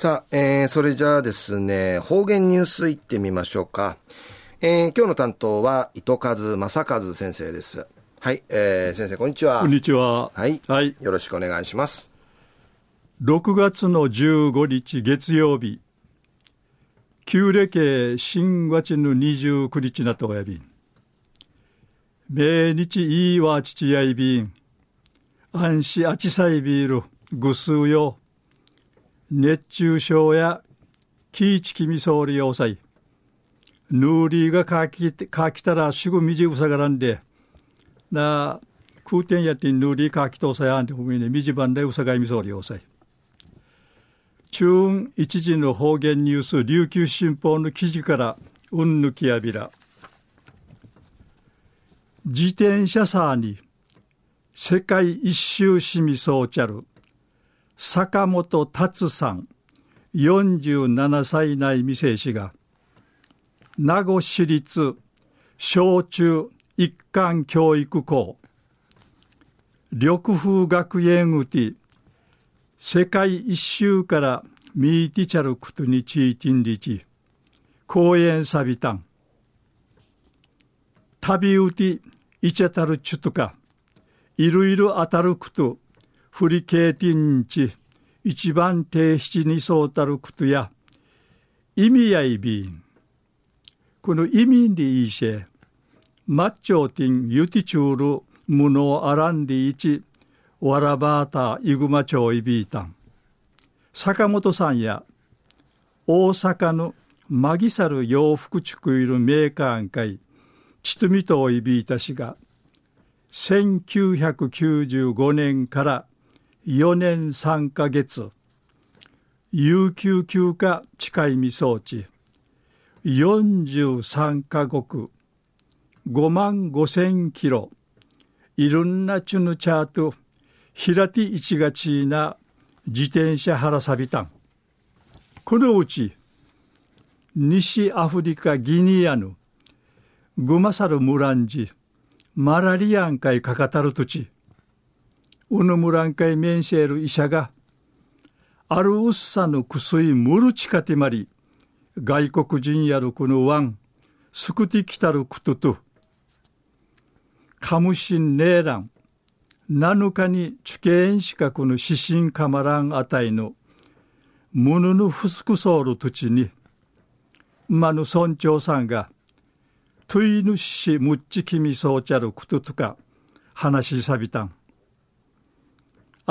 さあ、えー、それじゃあですね、方言ニュースいってみましょうか。えー、今日の担当は、糸数正和先生です。はい、えー、先生、こんにちは。こんにちは。はい。はい。よろしくお願いします。6月の15日月曜日、旧暦新月の29日なとおやびん。命日いいわ父やいびん。安心あちさいビール、ぐすうよ。熱中症や気ぃちきみそうり要塞。ヌーリーがかきかきたらすぐみじうさがらんで、な、空天やってヌーリーかきとさやんでほみね、みじばんでうさがいみそうり要塞。中一時の方言ニュース琉球新報の記事からうんぬきやびら自転車さに世界一周しみそうちゃる坂本達さん47歳内未成氏が名護市立小中一貫教育校緑風学園うて世界一周からミーティチャルクトにチーティンリチ公園サビタン旅うてイチャタルチュトカいろいろ当たるくとフリケーティンチ一番低七にそうたるくとや意味やいびん。この意味にいいしマッチョーティンユティチュールムノアランディイチわらばーたいぐま町いびいたん。坂本さんや大阪のマギサル洋服地区いるメーカーんかいちとみといびいたしが1995年から4年3ヶ月。有給休暇近い未装置43カ国。5万5千キロ。いろんなチュヌチャート。平手一がちな自転車原サビタンこのうち西アフリカギニアのグマサルムランジマラリアン会かかたる土うぬむらんかいめんしえる医者が、あるうっさぬくすいむるちかてまり、外国人やるこのわん、すくてきたるくとと、かむしんねえらん、なぬかにちけえんしかこの指針かまらんあたいの、むぬぬふすくそうるとちに、まぬ村長さんが、といぬしむっちきみそうちゃるくととか、話しさびたん。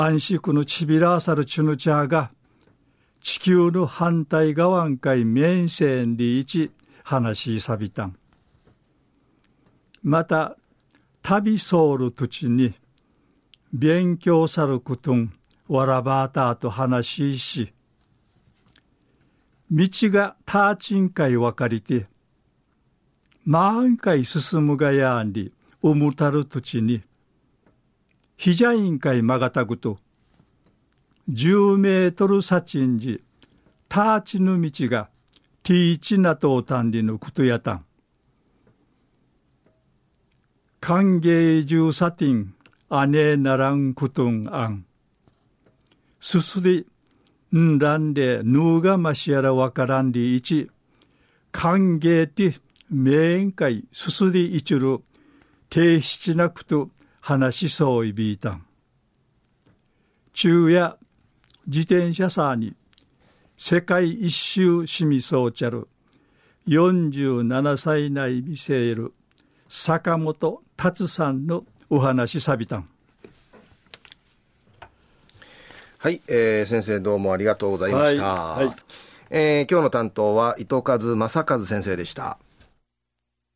安息のちびらさるチュヌチャーが地球の反対側んかい面線でいち話しさびたん。また旅ソウル土地に勉強さることんわらばーたと話しし道がターチンかい分かりて万回進むがやんり、うむたる土地に、ひじゃいんかいまがたぐと、10メートルさちんじ、ターチの道が、ティーチなとおたんりのくとやたん。歓迎中サティン、あねならんくとんあん。すすり、んらんで、ぬうがましやらわからんりいち、歓迎て、面会すすりいちる提出なくと話しそういびいたん。昼夜自転車さに世界一周しみそうちゃる47歳内見せる坂本達さんのお話さびたん。はい、えー、先生どうもありがとうございました。はいはい、えー、今日の担当は糸数正和先生でした。